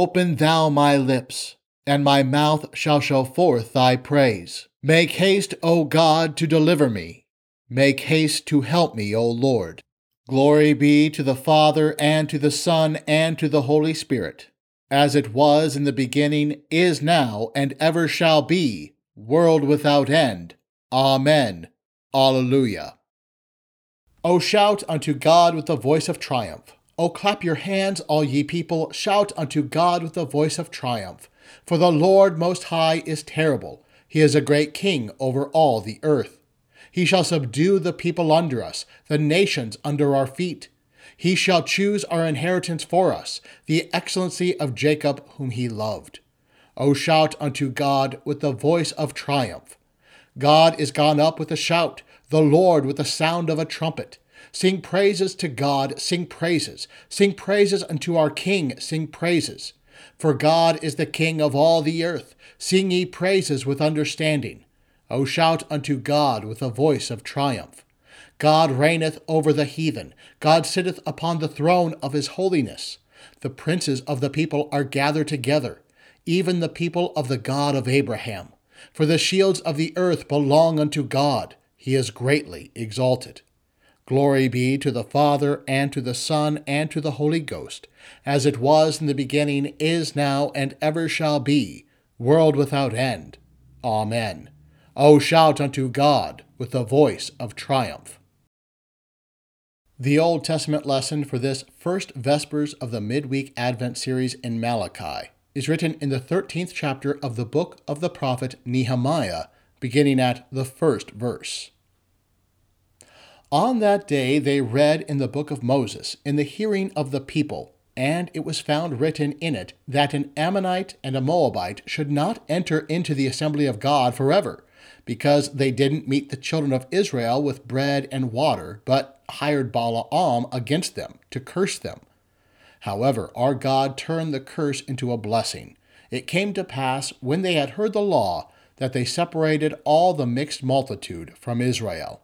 Open thou my lips, and my mouth shall show forth thy praise. Make haste, O God, to deliver me. Make haste to help me, O Lord. Glory be to the Father, and to the Son, and to the Holy Spirit, as it was in the beginning, is now, and ever shall be, world without end. Amen. Alleluia. O shout unto God with the voice of triumph. O clap your hands, all ye people, shout unto God with the voice of triumph. For the Lord Most High is terrible. He is a great king over all the earth. He shall subdue the people under us, the nations under our feet. He shall choose our inheritance for us, the excellency of Jacob whom he loved. O shout unto God with the voice of triumph. God is gone up with a shout, the Lord with the sound of a trumpet. Sing praises to God, sing praises. Sing praises unto our King, sing praises. For God is the King of all the earth. Sing ye praises with understanding. O shout unto God with a voice of triumph. God reigneth over the heathen. God sitteth upon the throne of his holiness. The princes of the people are gathered together, even the people of the God of Abraham. For the shields of the earth belong unto God. He is greatly exalted. Glory be to the Father, and to the Son, and to the Holy Ghost, as it was in the beginning, is now, and ever shall be, world without end. Amen. O shout unto God with the voice of triumph. The Old Testament lesson for this first Vespers of the Midweek Advent series in Malachi is written in the 13th chapter of the book of the prophet Nehemiah, beginning at the first verse. On that day they read in the book of Moses, in the hearing of the people, and it was found written in it that an Ammonite and a Moabite should not enter into the assembly of God forever, because they didn't meet the children of Israel with bread and water, but hired Balaam against them to curse them. However, our God turned the curse into a blessing. It came to pass, when they had heard the law, that they separated all the mixed multitude from Israel.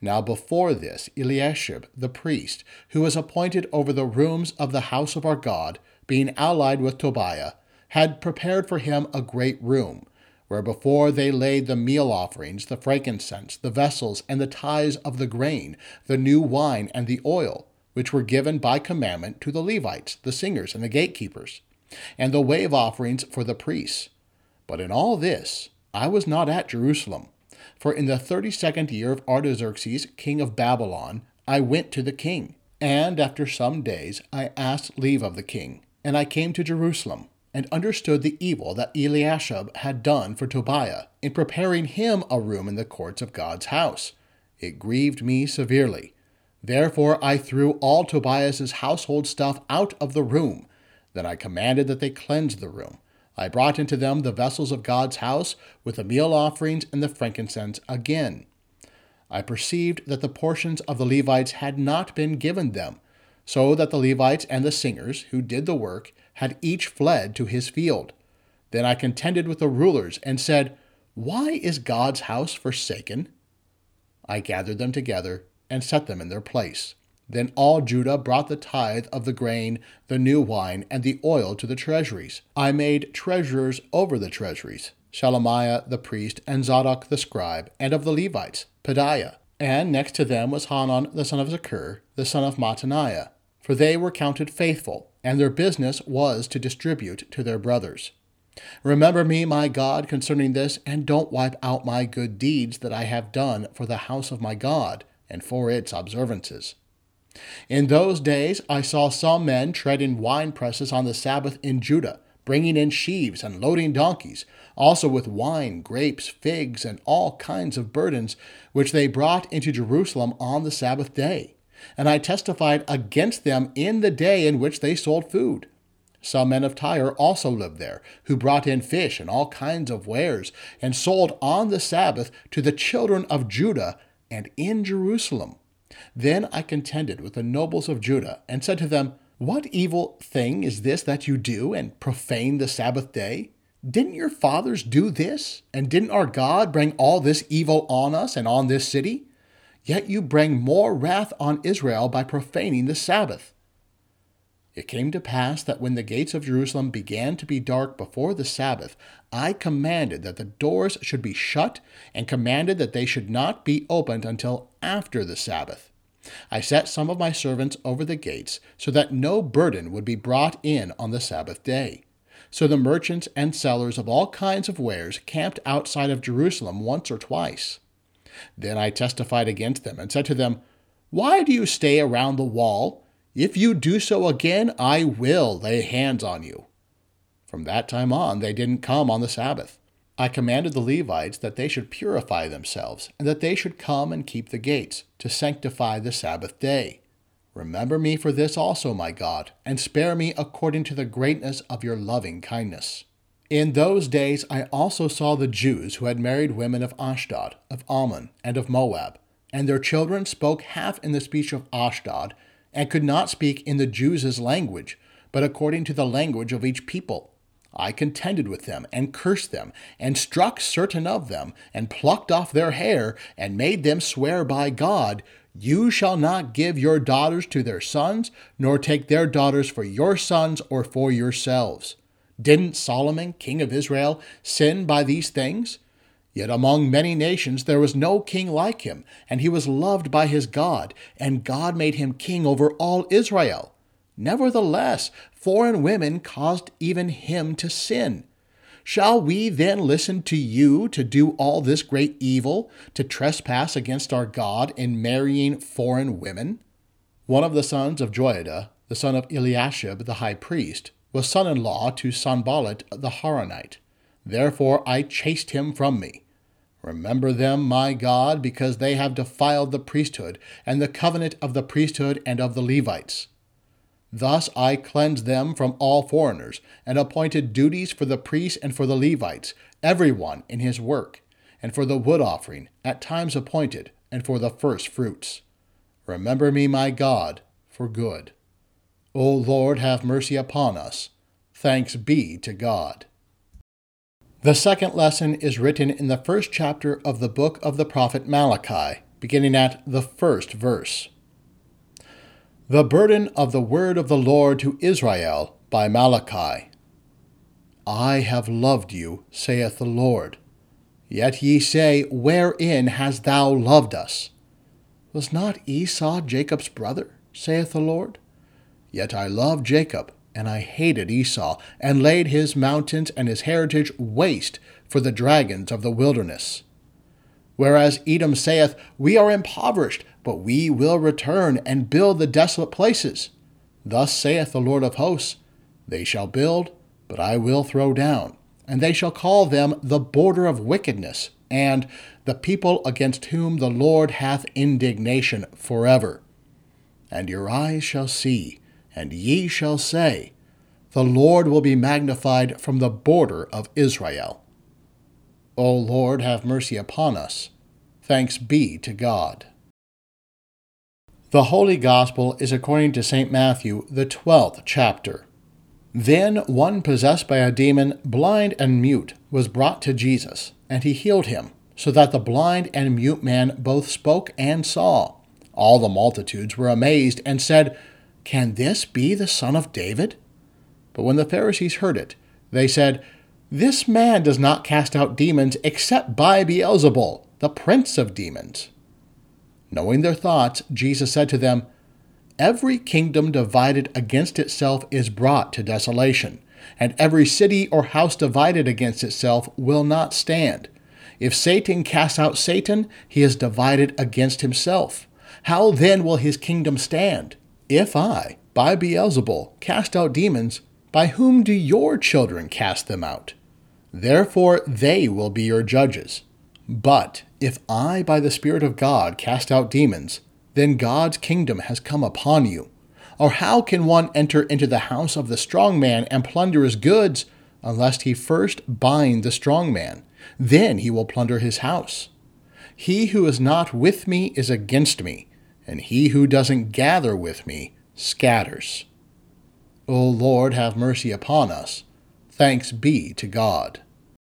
Now before this, Eliashib the priest, who was appointed over the rooms of the house of our God, being allied with Tobiah, had prepared for him a great room, where before they laid the meal offerings, the frankincense, the vessels, and the tithes of the grain, the new wine, and the oil, which were given by commandment to the Levites, the singers, and the gatekeepers, and the wave offerings for the priests. But in all this I was not at Jerusalem for in the thirty second year of Artaxerxes, king of Babylon, I went to the king. And after some days I asked leave of the king. And I came to Jerusalem, and understood the evil that Eliashib had done for Tobiah, in preparing him a room in the courts of God's house. It grieved me severely. Therefore I threw all Tobiah's household stuff out of the room. Then I commanded that they cleanse the room I brought into them the vessels of God's house with the meal offerings and the frankincense again. I perceived that the portions of the Levites had not been given them, so that the Levites and the singers who did the work had each fled to his field. Then I contended with the rulers and said, Why is God's house forsaken? I gathered them together and set them in their place. Then all Judah brought the tithe of the grain, the new wine, and the oil to the treasuries. I made treasurers over the treasuries Shelemiah the priest, and Zadok the scribe, and of the Levites, Pedaiah. And next to them was Hanan the son of Zaccur, the son of Mattaniah, for they were counted faithful, and their business was to distribute to their brothers. Remember me, my God, concerning this, and don't wipe out my good deeds that I have done for the house of my God, and for its observances. In those days I saw some men treading wine presses on the Sabbath in Judah, bringing in sheaves and loading donkeys, also with wine, grapes, figs, and all kinds of burdens, which they brought into Jerusalem on the Sabbath day. And I testified against them in the day in which they sold food. Some men of Tyre also lived there, who brought in fish and all kinds of wares, and sold on the Sabbath to the children of Judah and in Jerusalem. Then I contended with the nobles of Judah, and said to them, What evil thing is this that you do, and profane the Sabbath day? Didn't your fathers do this? And didn't our God bring all this evil on us and on this city? Yet you bring more wrath on Israel by profaning the Sabbath. It came to pass that when the gates of Jerusalem began to be dark before the Sabbath, I commanded that the doors should be shut, and commanded that they should not be opened until after the Sabbath. I set some of my servants over the gates, so that no burden would be brought in on the Sabbath day. So the merchants and sellers of all kinds of wares camped outside of Jerusalem once or twice. Then I testified against them, and said to them, Why do you stay around the wall? If you do so again, I will lay hands on you. From that time on, they didn't come on the Sabbath. I commanded the Levites that they should purify themselves, and that they should come and keep the gates, to sanctify the Sabbath day. Remember me for this also, my God, and spare me according to the greatness of your loving kindness. In those days I also saw the Jews who had married women of Ashdod, of Ammon, and of Moab, and their children spoke half in the speech of Ashdod, and could not speak in the Jews' language, but according to the language of each people. I contended with them, and cursed them, and struck certain of them, and plucked off their hair, and made them swear by God, You shall not give your daughters to their sons, nor take their daughters for your sons or for yourselves. Didn't Solomon, king of Israel, sin by these things? Yet among many nations there was no king like him, and he was loved by his God, and God made him king over all Israel. Nevertheless, foreign women caused even him to sin. Shall we then listen to you to do all this great evil, to trespass against our God in marrying foreign women? One of the sons of Joiada, the son of Eliashib the high priest, was son in law to Sanballat the Horonite. Therefore I chased him from me. Remember them, my God, because they have defiled the priesthood, and the covenant of the priesthood and of the Levites. Thus I cleansed them from all foreigners, and appointed duties for the priests and for the Levites, every one in his work, and for the wood offering, at times appointed, and for the first fruits. Remember me, my God, for good. O Lord, have mercy upon us. Thanks be to God. The second lesson is written in the first chapter of the book of the prophet Malachi, beginning at the first verse. The burden of the word of the Lord to Israel by Malachi. I have loved you, saith the Lord. Yet ye say, Wherein hast thou loved us? Was not Esau Jacob's brother, saith the Lord? Yet I loved Jacob and I hated Esau, and laid his mountains and his heritage waste for the dragons of the wilderness. Whereas Edom saith, We are impoverished, but we will return and build the desolate places. Thus saith the Lord of hosts, They shall build, but I will throw down, and they shall call them the border of wickedness, and the people against whom the Lord hath indignation forever. And your eyes shall see, and ye shall say, The Lord will be magnified from the border of Israel. O Lord, have mercy upon us. Thanks be to God. The Holy Gospel is according to St. Matthew, the twelfth chapter. Then one possessed by a demon, blind and mute, was brought to Jesus, and he healed him, so that the blind and mute man both spoke and saw. All the multitudes were amazed and said, can this be the son of David? But when the Pharisees heard it, they said, This man does not cast out demons except by Beelzebul, the prince of demons. Knowing their thoughts, Jesus said to them, Every kingdom divided against itself is brought to desolation, and every city or house divided against itself will not stand. If Satan casts out Satan, he is divided against himself. How then will his kingdom stand? If I, by Beelzebul, cast out demons, by whom do your children cast them out? Therefore they will be your judges. But if I, by the Spirit of God, cast out demons, then God's kingdom has come upon you. Or how can one enter into the house of the strong man and plunder his goods, unless he first bind the strong man? Then he will plunder his house. He who is not with me is against me and he who doesn't gather with me scatters. O Lord, have mercy upon us. Thanks be to God.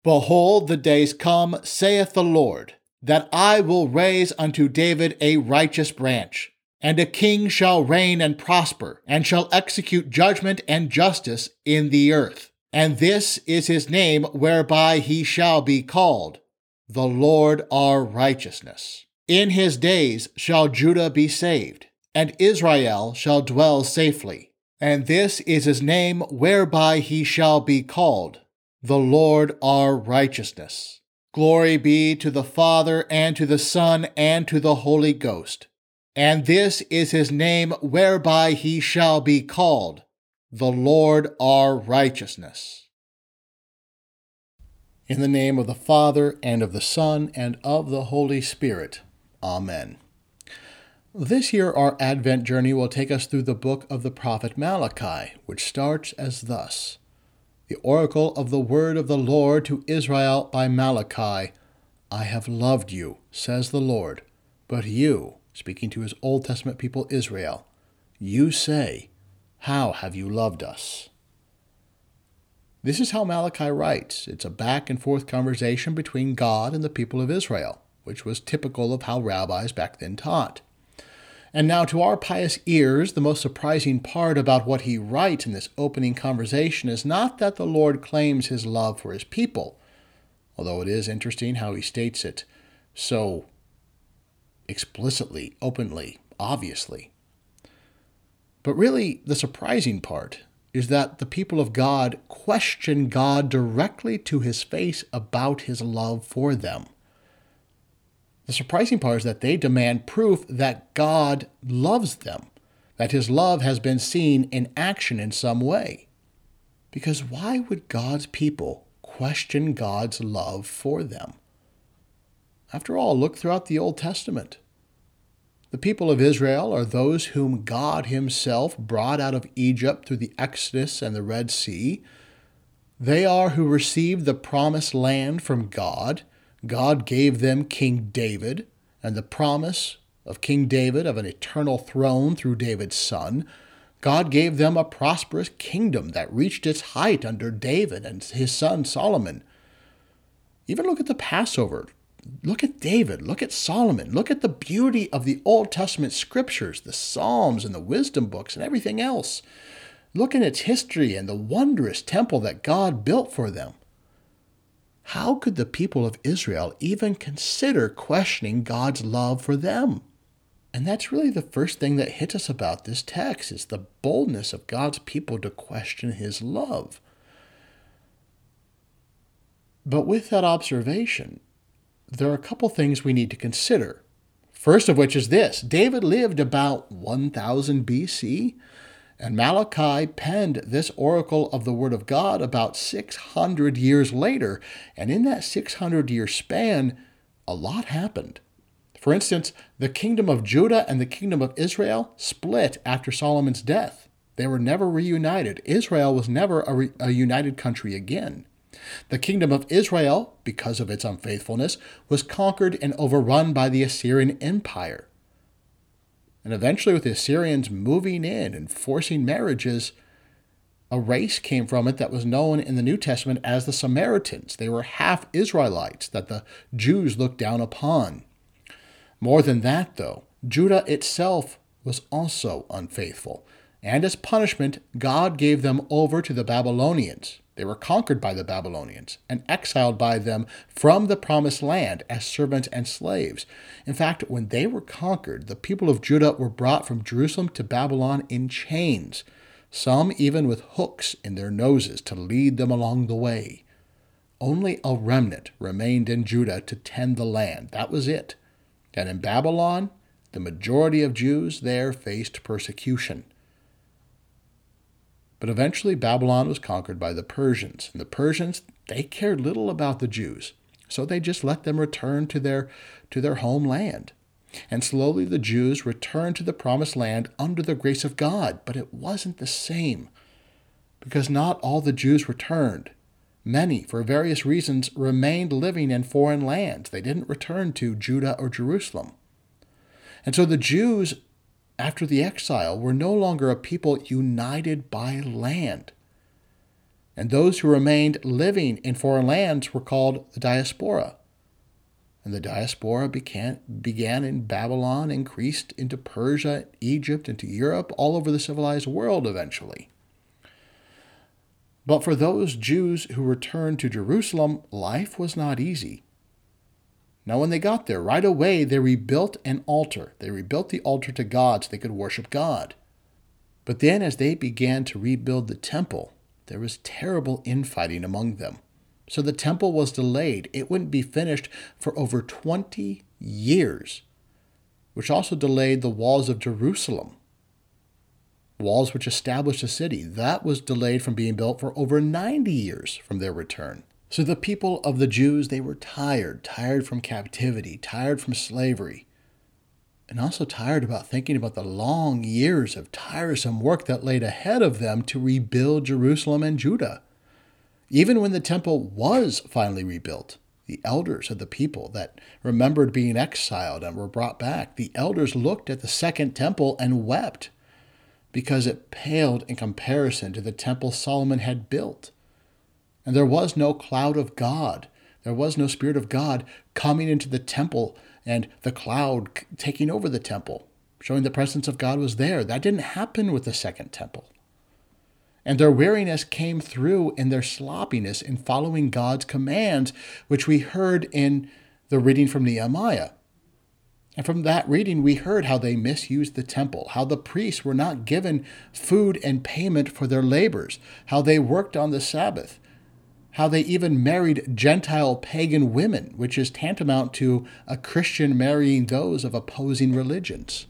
Behold, the days come, saith the Lord, that I will raise unto David a righteous branch, And a king shall reign and prosper, and shall execute judgment and justice in the earth. And this is his name whereby he shall be called, the Lord our righteousness. In his days shall Judah be saved, and Israel shall dwell safely. And this is his name whereby he shall be called, the Lord our righteousness. Glory be to the Father, and to the Son, and to the Holy Ghost. And this is his name whereby he shall be called, the Lord our righteousness. In the name of the Father, and of the Son, and of the Holy Spirit. Amen. This year, our Advent journey will take us through the book of the prophet Malachi, which starts as thus The oracle of the word of the Lord to Israel by Malachi I have loved you, says the Lord, but you, speaking to his Old Testament people Israel, you say, How have you loved us? This is how Malachi writes. It's a back and forth conversation between God and the people of Israel, which was typical of how rabbis back then taught. And now, to our pious ears, the most surprising part about what he writes in this opening conversation is not that the Lord claims his love for his people, although it is interesting how he states it so explicitly, openly, obviously. But really, the surprising part is that the people of God question God directly to his face about his love for them. The surprising part is that they demand proof that God loves them, that his love has been seen in action in some way. Because why would God's people question God's love for them? After all, look throughout the Old Testament. The people of Israel are those whom God Himself brought out of Egypt through the Exodus and the Red Sea. They are who received the promised land from God. God gave them King David and the promise of King David of an eternal throne through David's son. God gave them a prosperous kingdom that reached its height under David and his son Solomon. Even look at the Passover. Look at David, look at Solomon, look at the beauty of the Old Testament scriptures, the Psalms and the wisdom books and everything else. Look at its history and the wondrous temple that God built for them. How could the people of Israel even consider questioning God's love for them? And that's really the first thing that hits us about this text is the boldness of God's people to question his love. But with that observation, there are a couple things we need to consider. First of which is this David lived about 1000 BC, and Malachi penned this oracle of the Word of God about 600 years later. And in that 600 year span, a lot happened. For instance, the kingdom of Judah and the kingdom of Israel split after Solomon's death. They were never reunited. Israel was never a, re- a united country again. The kingdom of Israel, because of its unfaithfulness, was conquered and overrun by the Assyrian Empire. And eventually, with the Assyrians moving in and forcing marriages, a race came from it that was known in the New Testament as the Samaritans. They were half Israelites that the Jews looked down upon. More than that, though, Judah itself was also unfaithful, and as punishment, God gave them over to the Babylonians. They were conquered by the Babylonians and exiled by them from the promised land as servants and slaves. In fact, when they were conquered, the people of Judah were brought from Jerusalem to Babylon in chains, some even with hooks in their noses to lead them along the way. Only a remnant remained in Judah to tend the land. That was it. And in Babylon, the majority of Jews there faced persecution. But eventually Babylon was conquered by the Persians, and the Persians they cared little about the Jews, so they just let them return to their to their homeland. And slowly the Jews returned to the promised land under the grace of God, but it wasn't the same. Because not all the Jews returned. Many, for various reasons, remained living in foreign lands. They didn't return to Judah or Jerusalem. And so the Jews after the exile were no longer a people united by land. And those who remained living in foreign lands were called the diaspora. And the diaspora began, began in Babylon, increased into Persia, Egypt, into Europe, all over the civilized world eventually. But for those Jews who returned to Jerusalem, life was not easy. Now, when they got there, right away they rebuilt an altar. They rebuilt the altar to God so they could worship God. But then, as they began to rebuild the temple, there was terrible infighting among them. So the temple was delayed. It wouldn't be finished for over 20 years, which also delayed the walls of Jerusalem. Walls which established a city. That was delayed from being built for over 90 years from their return. So the people of the Jews, they were tired, tired from captivity, tired from slavery, and also tired about thinking about the long years of tiresome work that laid ahead of them to rebuild Jerusalem and Judah. Even when the temple was finally rebuilt, the elders of the people that remembered being exiled and were brought back, the elders looked at the second temple and wept because it paled in comparison to the temple Solomon had built. And there was no cloud of God. There was no Spirit of God coming into the temple and the cloud taking over the temple, showing the presence of God was there. That didn't happen with the second temple. And their weariness came through in their sloppiness in following God's commands, which we heard in the reading from Nehemiah. And from that reading, we heard how they misused the temple, how the priests were not given food and payment for their labors, how they worked on the Sabbath, how they even married Gentile pagan women, which is tantamount to a Christian marrying those of opposing religions.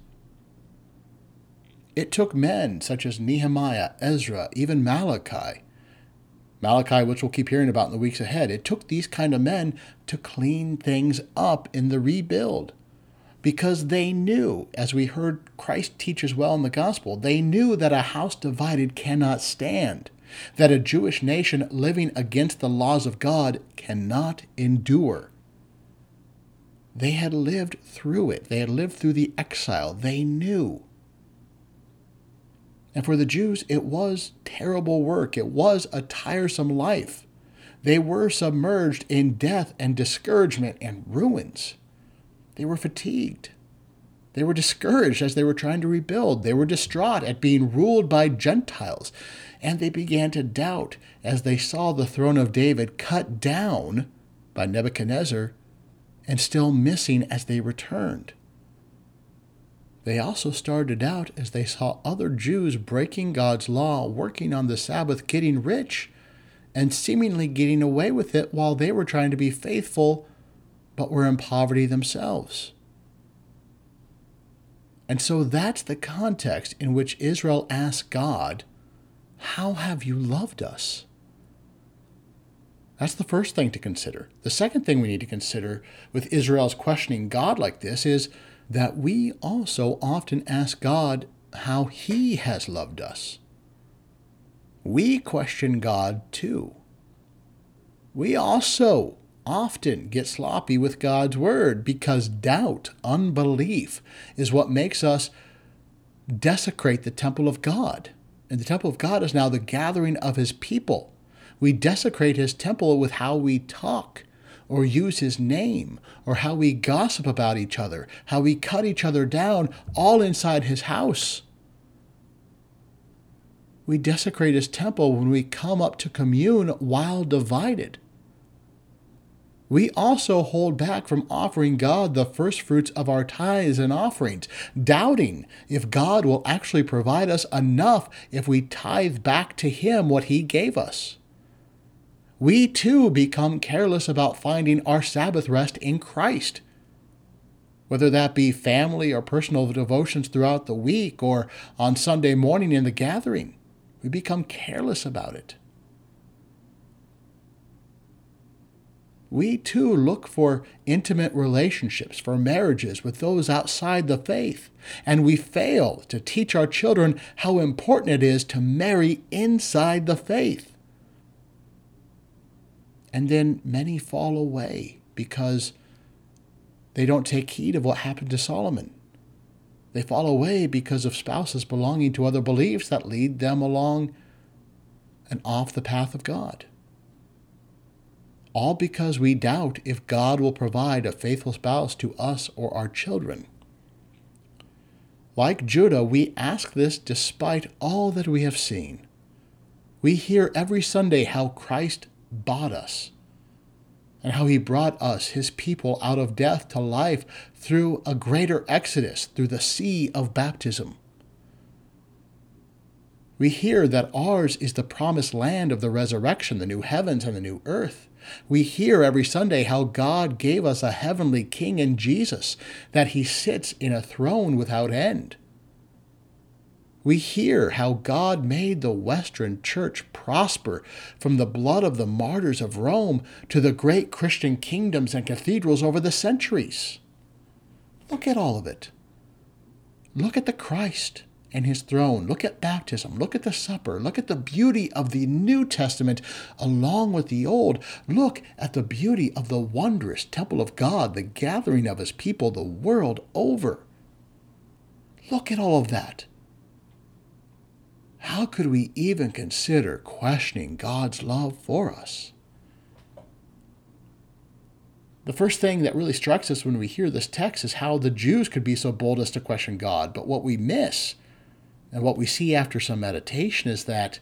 It took men such as Nehemiah, Ezra, even Malachi, Malachi, which we'll keep hearing about in the weeks ahead, it took these kind of men to clean things up in the rebuild because they knew, as we heard Christ teach as well in the gospel, they knew that a house divided cannot stand that a Jewish nation living against the laws of God cannot endure. They had lived through it, they had lived through the exile, they knew. And for the Jews, it was terrible work, it was a tiresome life. They were submerged in death and discouragement and ruins. They were fatigued. They were discouraged as they were trying to rebuild. They were distraught at being ruled by Gentiles and they began to doubt as they saw the throne of David cut down by Nebuchadnezzar and still missing as they returned. They also started to doubt as they saw other Jews breaking God's law, working on the Sabbath, getting rich, and seemingly getting away with it while they were trying to be faithful but were in poverty themselves. And so that's the context in which Israel asked God how have you loved us? That's the first thing to consider. The second thing we need to consider with Israel's questioning God like this is that we also often ask God how He has loved us. We question God too. We also often get sloppy with God's word because doubt, unbelief, is what makes us desecrate the temple of God. And the temple of God is now the gathering of his people. We desecrate his temple with how we talk or use his name or how we gossip about each other, how we cut each other down, all inside his house. We desecrate his temple when we come up to commune while divided we also hold back from offering God the first fruits of our tithes and offerings, doubting if God will actually provide us enough if we tithe back to Him what He gave us. We too become careless about finding our Sabbath rest in Christ. Whether that be family or personal devotions throughout the week or on Sunday morning in the gathering, we become careless about it. We too look for intimate relationships, for marriages with those outside the faith, and we fail to teach our children how important it is to marry inside the faith. And then many fall away because they don't take heed of what happened to Solomon. They fall away because of spouses belonging to other beliefs that lead them along and off the path of God all because we doubt if God will provide a faithful spouse to us or our children. Like Judah, we ask this despite all that we have seen. We hear every Sunday how Christ bought us and how he brought us, his people, out of death to life through a greater exodus, through the sea of baptism. We hear that ours is the promised land of the resurrection, the new heavens and the new earth. We hear every Sunday how God gave us a heavenly King in Jesus, that he sits in a throne without end. We hear how God made the Western Church prosper from the blood of the martyrs of Rome to the great Christian kingdoms and cathedrals over the centuries. Look at all of it. Look at the Christ and his throne. Look at baptism. Look at the supper. Look at the beauty of the New Testament along with the Old. Look at the beauty of the wondrous temple of God, the gathering of his people the world over. Look at all of that. How could we even consider questioning God's love for us? The first thing that really strikes us when we hear this text is how the Jews could be so bold as to question God. But what we miss and what we see after some meditation is that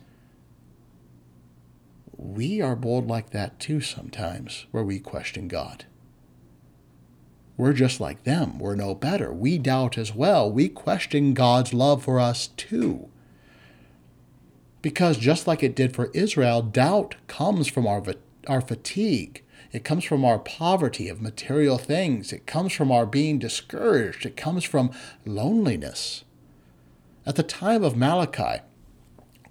we are bold like that too sometimes, where we question God. We're just like them. We're no better. We doubt as well. We question God's love for us too. Because just like it did for Israel, doubt comes from our, our fatigue. It comes from our poverty of material things. It comes from our being discouraged. It comes from loneliness. At the time of Malachi,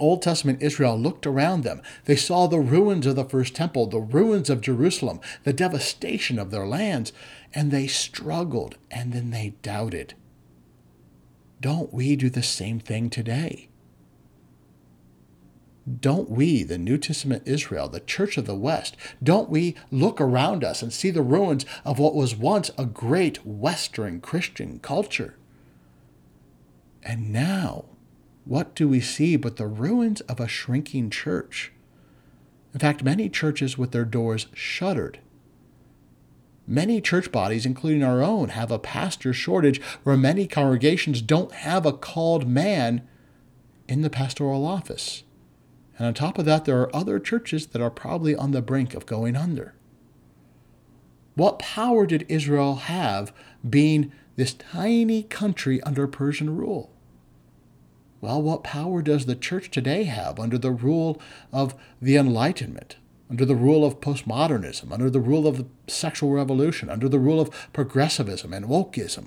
Old Testament Israel looked around them. They saw the ruins of the first temple, the ruins of Jerusalem, the devastation of their lands, and they struggled and then they doubted. Don't we do the same thing today? Don't we, the New Testament Israel, the Church of the West, don't we look around us and see the ruins of what was once a great Western Christian culture? And now, what do we see but the ruins of a shrinking church? In fact, many churches with their doors shuttered. Many church bodies, including our own, have a pastor shortage where many congregations don't have a called man in the pastoral office. And on top of that, there are other churches that are probably on the brink of going under. What power did Israel have being this tiny country under Persian rule? Well, what power does the church today have under the rule of the Enlightenment, under the rule of postmodernism, under the rule of the sexual revolution, under the rule of progressivism and wokeism?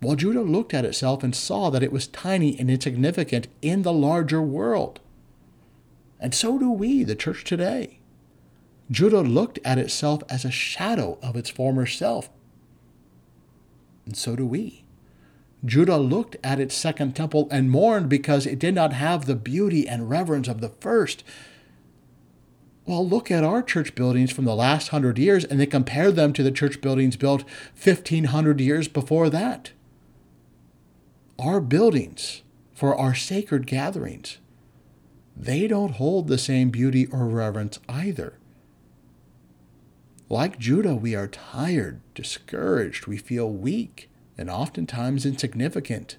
Well, Judah looked at itself and saw that it was tiny and insignificant in the larger world. And so do we, the church today. Judah looked at itself as a shadow of its former self. And so do we. Judah looked at its second temple and mourned because it did not have the beauty and reverence of the first. Well, look at our church buildings from the last hundred years and then compare them to the church buildings built 1500 years before that. Our buildings for our sacred gatherings, they don't hold the same beauty or reverence either. Like Judah, we are tired, discouraged, we feel weak, and oftentimes insignificant.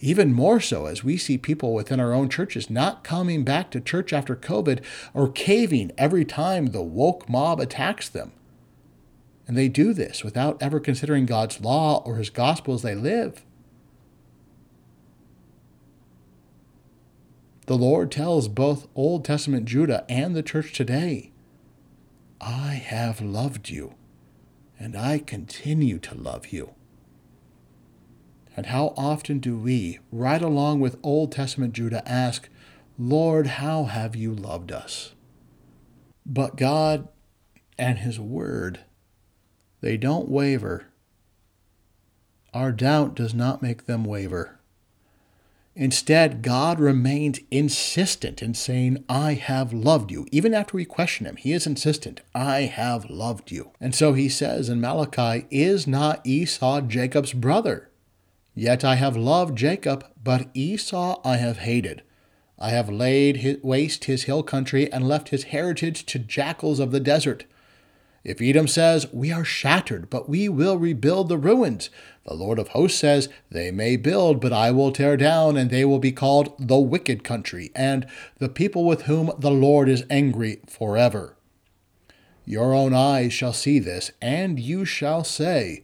Even more so as we see people within our own churches not coming back to church after COVID or caving every time the woke mob attacks them. And they do this without ever considering God's law or his gospel as they live. The Lord tells both Old Testament Judah and the church today I have loved you, and I continue to love you. And how often do we, right along with Old Testament Judah, ask, Lord, how have you loved us? But God and His Word, they don't waver. Our doubt does not make them waver. Instead, God remains insistent in saying, I have loved you. Even after we question him, he is insistent, I have loved you. And so he says in Malachi, Is not Esau Jacob's brother? Yet I have loved Jacob, but Esau I have hated. I have laid waste his hill country and left his heritage to jackals of the desert. If Edom says, We are shattered, but we will rebuild the ruins, the Lord of hosts says, They may build, but I will tear down, and they will be called the wicked country, and the people with whom the Lord is angry forever. Your own eyes shall see this, and you shall say,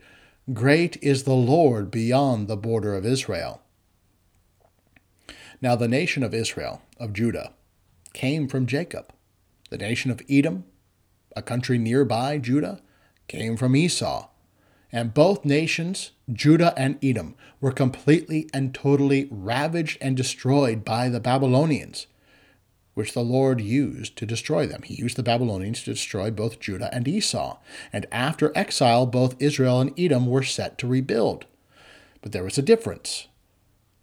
Great is the Lord beyond the border of Israel. Now the nation of Israel, of Judah, came from Jacob. The nation of Edom, a country nearby Judah, came from Esau. And both nations, Judah and Edom, were completely and totally ravaged and destroyed by the Babylonians, which the Lord used to destroy them. He used the Babylonians to destroy both Judah and Esau. And after exile, both Israel and Edom were set to rebuild. But there was a difference.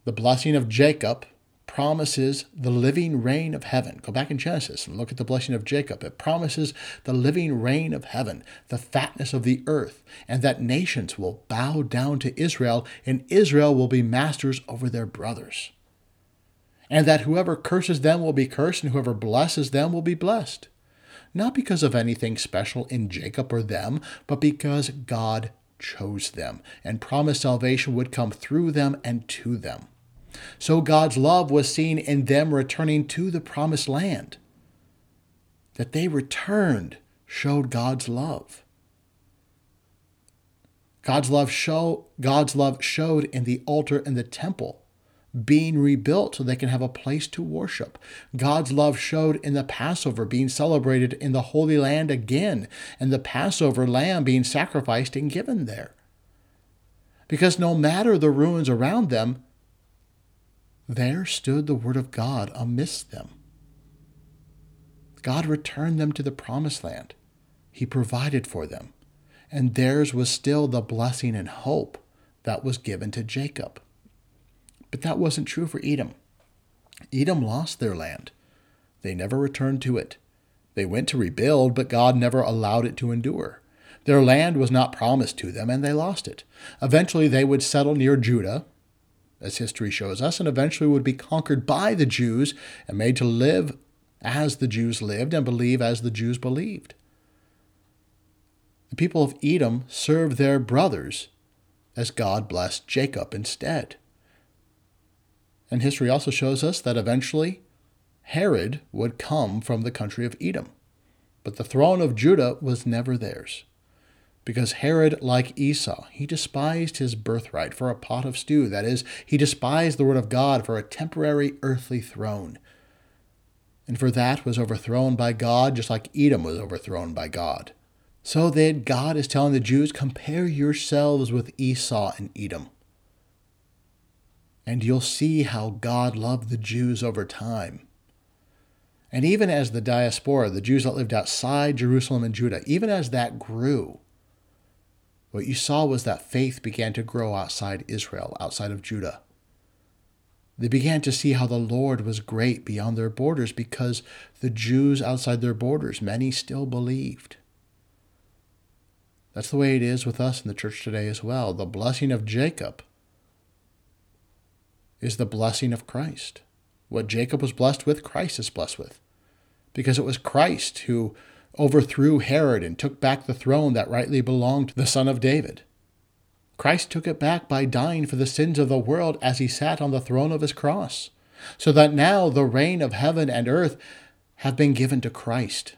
The blessing of Jacob promises the living rain of heaven. Go back in Genesis and look at the blessing of Jacob. It promises the living rain of heaven, the fatness of the earth, and that nations will bow down to Israel, and Israel will be masters over their brothers. And that whoever curses them will be cursed, and whoever blesses them will be blessed. Not because of anything special in Jacob or them, but because God chose them and promised salvation would come through them and to them. So God's love was seen in them returning to the promised land. That they returned showed God's love. God's love show God's love showed in the altar and the temple being rebuilt so they can have a place to worship. God's love showed in the Passover being celebrated in the Holy Land again, and the Passover lamb being sacrificed and given there. Because no matter the ruins around them, there stood the Word of God amidst them. God returned them to the promised land. He provided for them. And theirs was still the blessing and hope that was given to Jacob. But that wasn't true for Edom. Edom lost their land. They never returned to it. They went to rebuild, but God never allowed it to endure. Their land was not promised to them, and they lost it. Eventually, they would settle near Judah, as history shows us, and eventually would be conquered by the Jews and made to live as the Jews lived and believe as the Jews believed. The people of Edom served their brothers as God blessed Jacob instead. And history also shows us that eventually Herod would come from the country of Edom. But the throne of Judah was never theirs because Herod, like Esau, he despised his birthright for a pot of stew. That is, he despised the word of God for a temporary earthly throne. And for that was overthrown by God, just like Edom was overthrown by God. So that God is telling the Jews, compare yourselves with Esau and Edom. And you'll see how God loved the Jews over time. And even as the diaspora, the Jews that lived outside Jerusalem and Judah, even as that grew, what you saw was that faith began to grow outside Israel, outside of Judah. They began to see how the Lord was great beyond their borders because the Jews outside their borders, many still believed. That's the way it is with us in the church today as well. The blessing of Jacob is the blessing of Christ. What Jacob was blessed with, Christ is blessed with. Because it was Christ who overthrew Herod and took back the throne that rightly belonged to the son of David. Christ took it back by dying for the sins of the world as he sat on the throne of his cross, so that now the reign of heaven and earth have been given to Christ,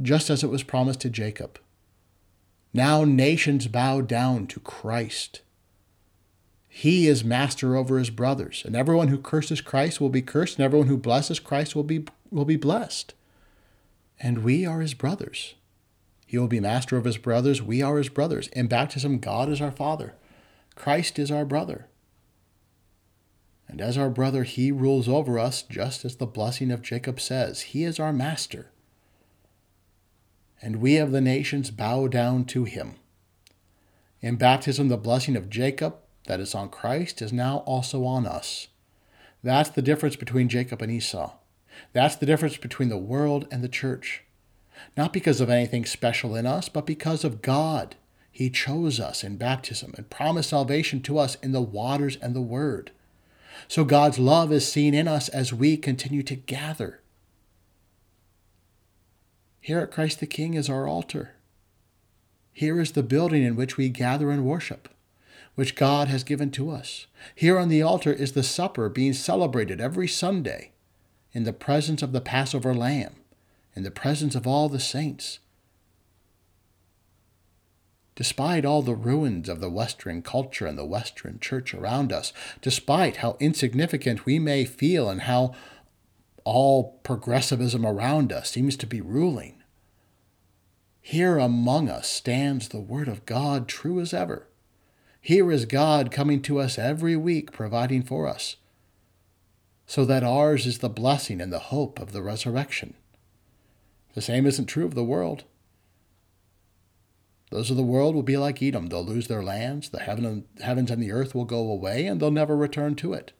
just as it was promised to Jacob. Now nations bow down to Christ. He is master over his brothers, and everyone who curses Christ will be cursed, and everyone who blesses Christ will be, will be blessed and we are his brothers. He will be master of his brothers. We are his brothers. In baptism, God is our Father. Christ is our brother. And as our brother, he rules over us, just as the blessing of Jacob says. He is our master. And we of the nations bow down to him. In baptism, the blessing of Jacob, that is on Christ, is now also on us. That's the difference between Jacob and Esau. That's the difference between the world and the church. Not because of anything special in us, but because of God. He chose us in baptism and promised salvation to us in the waters and the Word. So God's love is seen in us as we continue to gather. Here at Christ the King is our altar. Here is the building in which we gather and worship, which God has given to us. Here on the altar is the supper being celebrated every Sunday in the presence of the Passover lamb, in the presence of all the saints. Despite all the ruins of the Western culture and the Western church around us, despite how insignificant we may feel and how all progressivism around us seems to be ruling, here among us stands the Word of God true as ever. Here is God coming to us every week, providing for us, so that ours is the blessing and the hope of the resurrection. The same isn't true of the world. Those of the world will be like Edom. They'll lose their lands, the heaven and, heavens and the earth will go away, and they'll never return to it.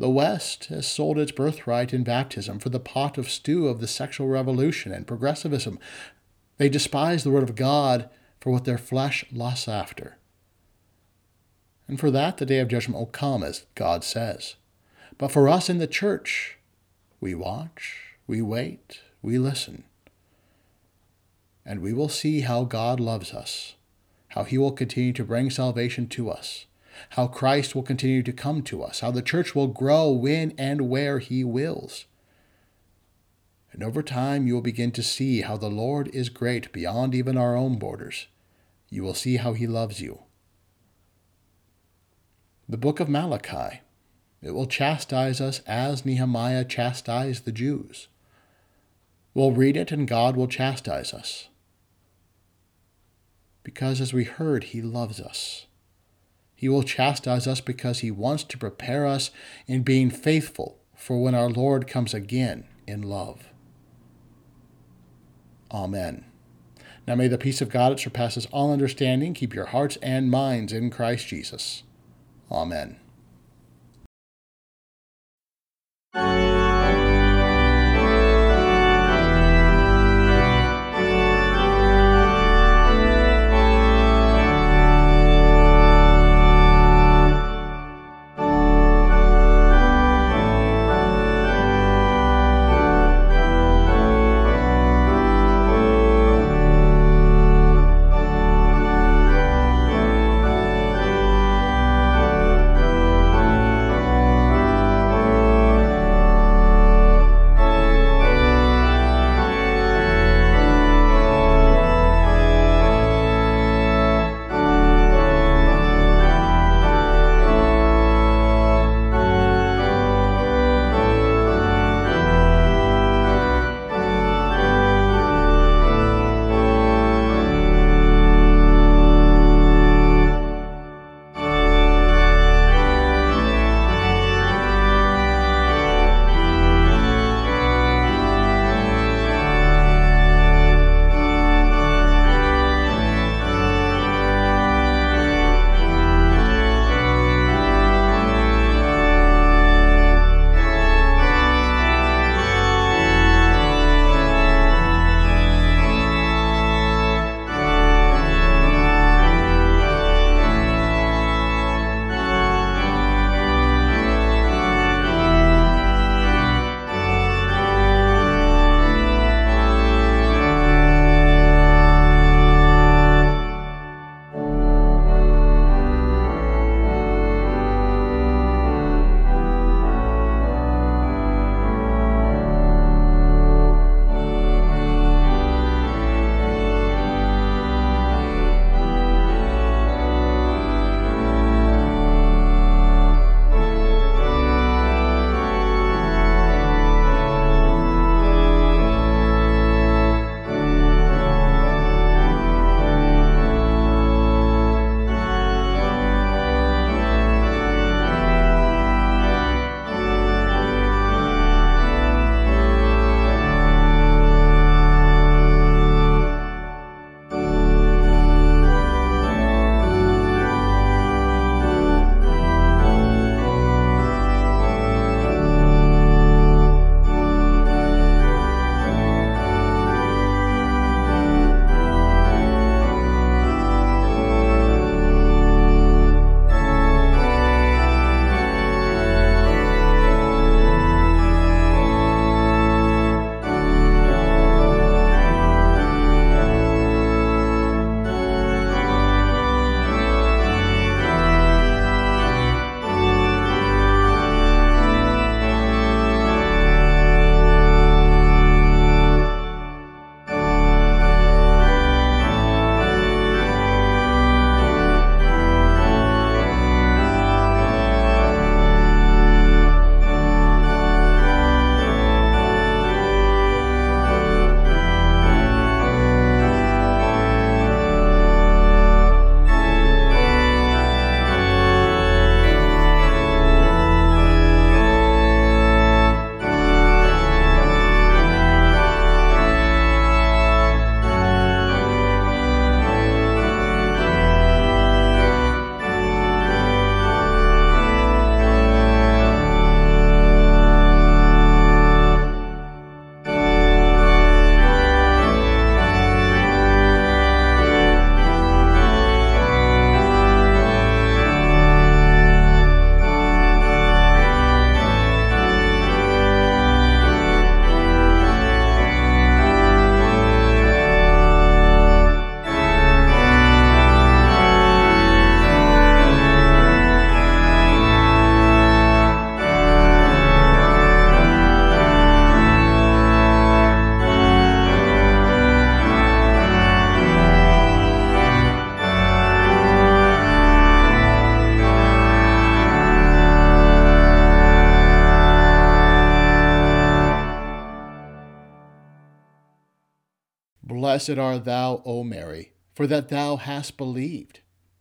The West has sold its birthright in baptism for the pot of stew of the sexual revolution and progressivism. They despise the Word of God for what their flesh lusts after. And for that, the day of judgment will come, as God says. But for us in the church, we watch, we wait, we listen and we will see how God loves us, how He will continue to bring salvation to us, how Christ will continue to come to us, how the church will grow when and where He wills. And over time, you will begin to see how the Lord is great beyond even our own borders. You will see how He loves you. The book of Malachi. It will chastise us as Nehemiah chastised the Jews. We'll read it and God will chastise us because, as we heard, He loves us. He will chastise us because He wants to prepare us in being faithful for when our Lord comes again in love. Amen. Now may the peace of God that surpasses all understanding keep your hearts and minds in Christ Jesus. Amen. Blessed art thou, O Mary, for that thou hast believed,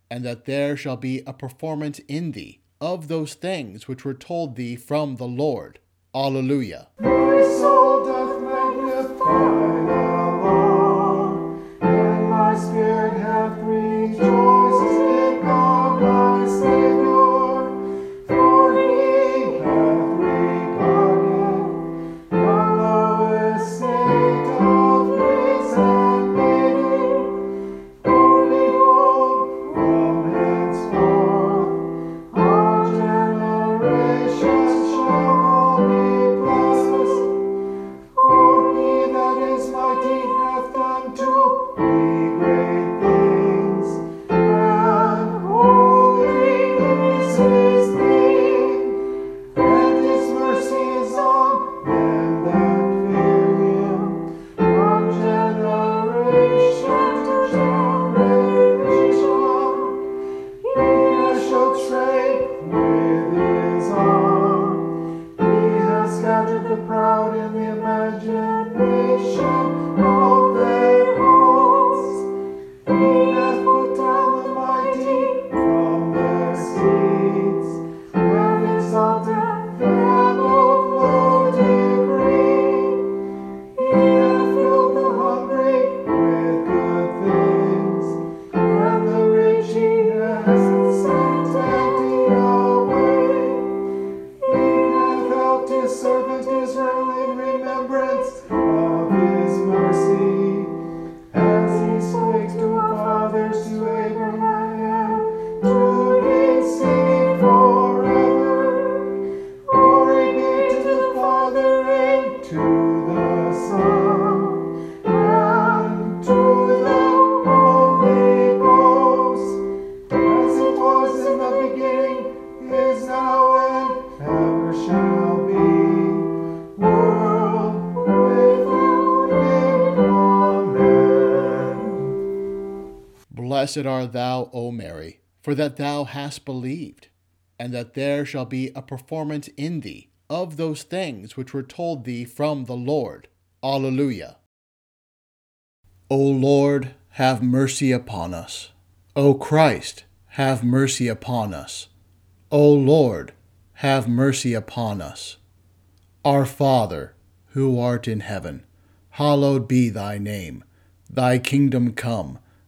and that there shall be a performance in thee of those things which were told thee from the Lord. Alleluia. My soul doth magnify the Lord, and my spirit hath Blessed art thou, O Mary, for that thou hast believed, and that there shall be a performance in thee of those things which were told thee from the Lord. Alleluia. O Lord, have mercy upon us. O Christ, have mercy upon us. O Lord, have mercy upon us. Our Father, who art in heaven, hallowed be thy name. Thy kingdom come,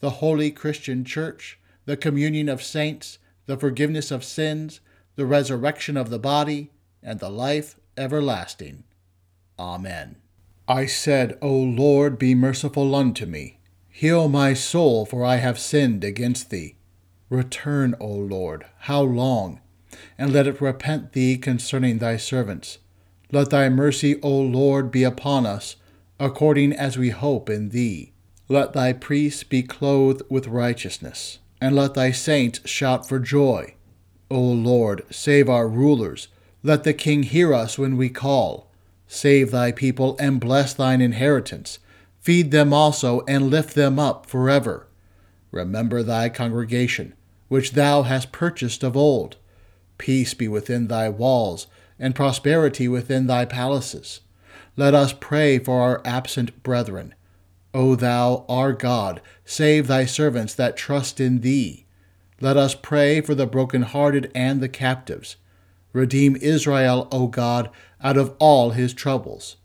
the holy Christian Church, the communion of saints, the forgiveness of sins, the resurrection of the body, and the life everlasting. Amen. I said, O Lord, be merciful unto me. Heal my soul, for I have sinned against thee. Return, O Lord, how long? And let it repent thee concerning thy servants. Let thy mercy, O Lord, be upon us, according as we hope in thee. Let thy priests be clothed with righteousness, and let thy saints shout for joy. O Lord, save our rulers. Let the king hear us when we call. Save thy people and bless thine inheritance. Feed them also and lift them up forever. Remember thy congregation, which thou hast purchased of old. Peace be within thy walls, and prosperity within thy palaces. Let us pray for our absent brethren. O thou, our God, save thy servants that trust in thee. Let us pray for the broken-hearted and the captives. Redeem Israel, O God, out of all his troubles.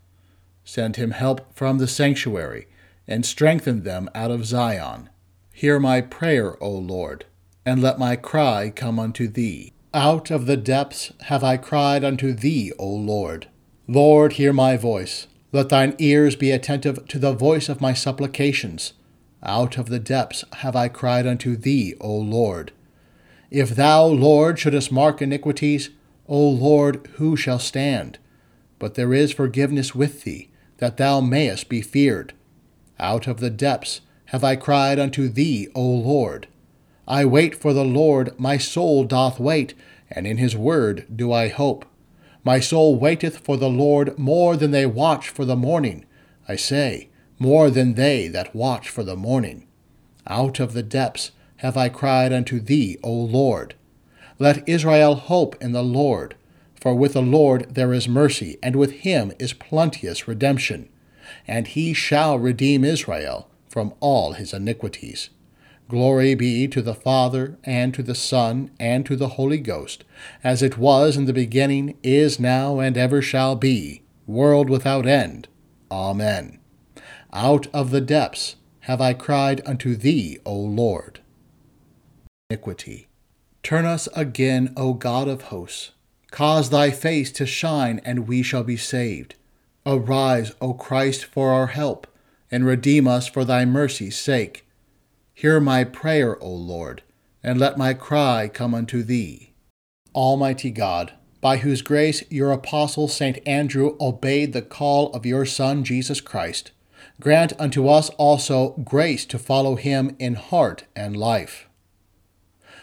Send him help from the sanctuary, and strengthen them out of Zion. Hear my prayer, O Lord, and let my cry come unto thee. Out of the depths have I cried unto thee, O Lord. Lord, hear my voice. Let thine ears be attentive to the voice of my supplications. Out of the depths have I cried unto thee, O Lord. If thou, Lord, shouldest mark iniquities, O Lord, who shall stand? But there is forgiveness with thee, that thou mayest be feared. Out of the depths have I cried unto thee, O Lord. I wait for the Lord, my soul doth wait, and in his word do I hope. My soul waiteth for the Lord more than they watch for the morning. I say, more than they that watch for the morning. Out of the depths have I cried unto thee, O Lord. Let Israel hope in the Lord, for with the Lord there is mercy, and with him is plenteous redemption, and he shall redeem Israel from all his iniquities. Glory be to the Father, and to the Son, and to the Holy Ghost, as it was in the beginning, is now, and ever shall be, world without end. Amen. Out of the depths have I cried unto thee, O Lord. Iniquity. Turn us again, O God of hosts. Cause thy face to shine, and we shall be saved. Arise, O Christ, for our help, and redeem us for thy mercy's sake. Hear my prayer, O Lord, and let my cry come unto thee. Almighty God, by whose grace your apostle St. Andrew obeyed the call of your Son Jesus Christ, grant unto us also grace to follow him in heart and life.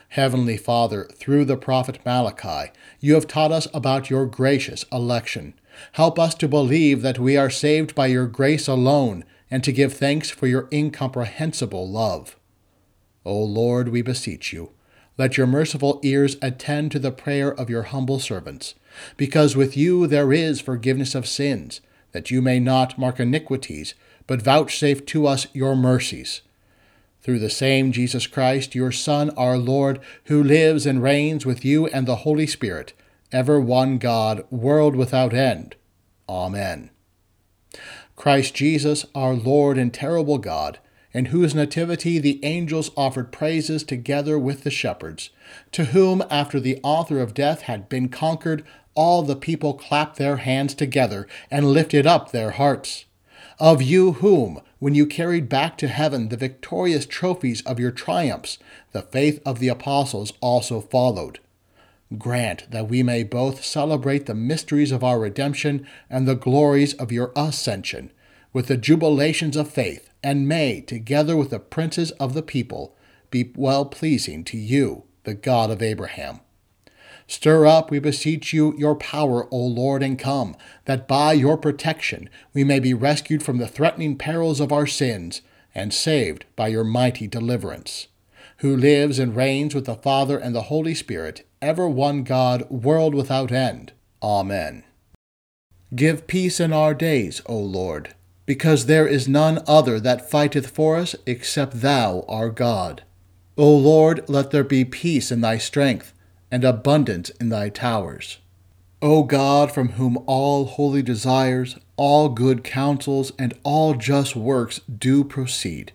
Heavenly Father, through the prophet Malachi, you have taught us about your gracious election. Help us to believe that we are saved by your grace alone and to give thanks for your incomprehensible love. O Lord, we beseech you, let your merciful ears attend to the prayer of your humble servants, because with you there is forgiveness of sins, that you may not mark iniquities, but vouchsafe to us your mercies. Through the same Jesus Christ, your Son, our Lord, who lives and reigns with you and the Holy Spirit, ever one God, world without end. Amen. Christ Jesus, our Lord and terrible God, in whose nativity the angels offered praises together with the shepherds, to whom, after the author of death had been conquered, all the people clapped their hands together and lifted up their hearts. Of you whom, when you carried back to heaven the victorious trophies of your triumphs, the faith of the apostles also followed. Grant that we may both celebrate the mysteries of our redemption and the glories of your ascension with the jubilations of faith, and may, together with the princes of the people, be well pleasing to you, the God of Abraham. Stir up, we beseech you, your power, O Lord, and come, that by your protection we may be rescued from the threatening perils of our sins, and saved by your mighty deliverance. Who lives and reigns with the Father and the Holy Spirit, ever one God, world without end. Amen. Give peace in our days, O Lord because there is none other that fighteth for us except thou, our God. O Lord, let there be peace in thy strength, and abundance in thy towers. O God, from whom all holy desires, all good counsels, and all just works do proceed,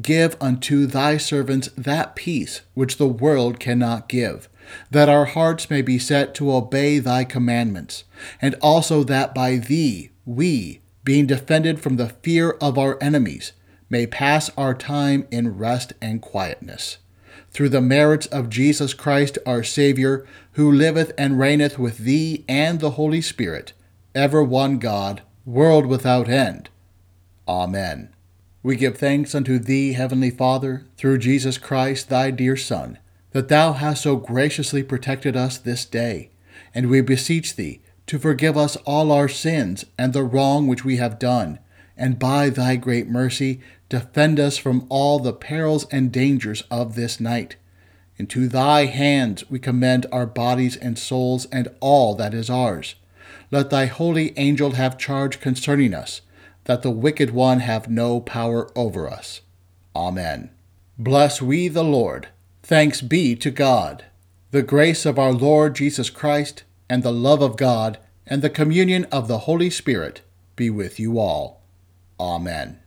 give unto thy servants that peace which the world cannot give, that our hearts may be set to obey thy commandments, and also that by thee we, being defended from the fear of our enemies, may pass our time in rest and quietness. Through the merits of Jesus Christ our Saviour, who liveth and reigneth with thee and the Holy Spirit, ever one God, world without end. Amen. We give thanks unto thee, Heavenly Father, through Jesus Christ, thy dear Son, that thou hast so graciously protected us this day, and we beseech thee to forgive us all our sins and the wrong which we have done, and by thy great mercy defend us from all the perils and dangers of this night. Into thy hands we commend our bodies and souls and all that is ours. Let thy holy angel have charge concerning us, that the wicked one have no power over us. Amen. Bless we the Lord. Thanks be to God. The grace of our Lord Jesus Christ and the love of God, and the communion of the Holy Spirit be with you all. Amen.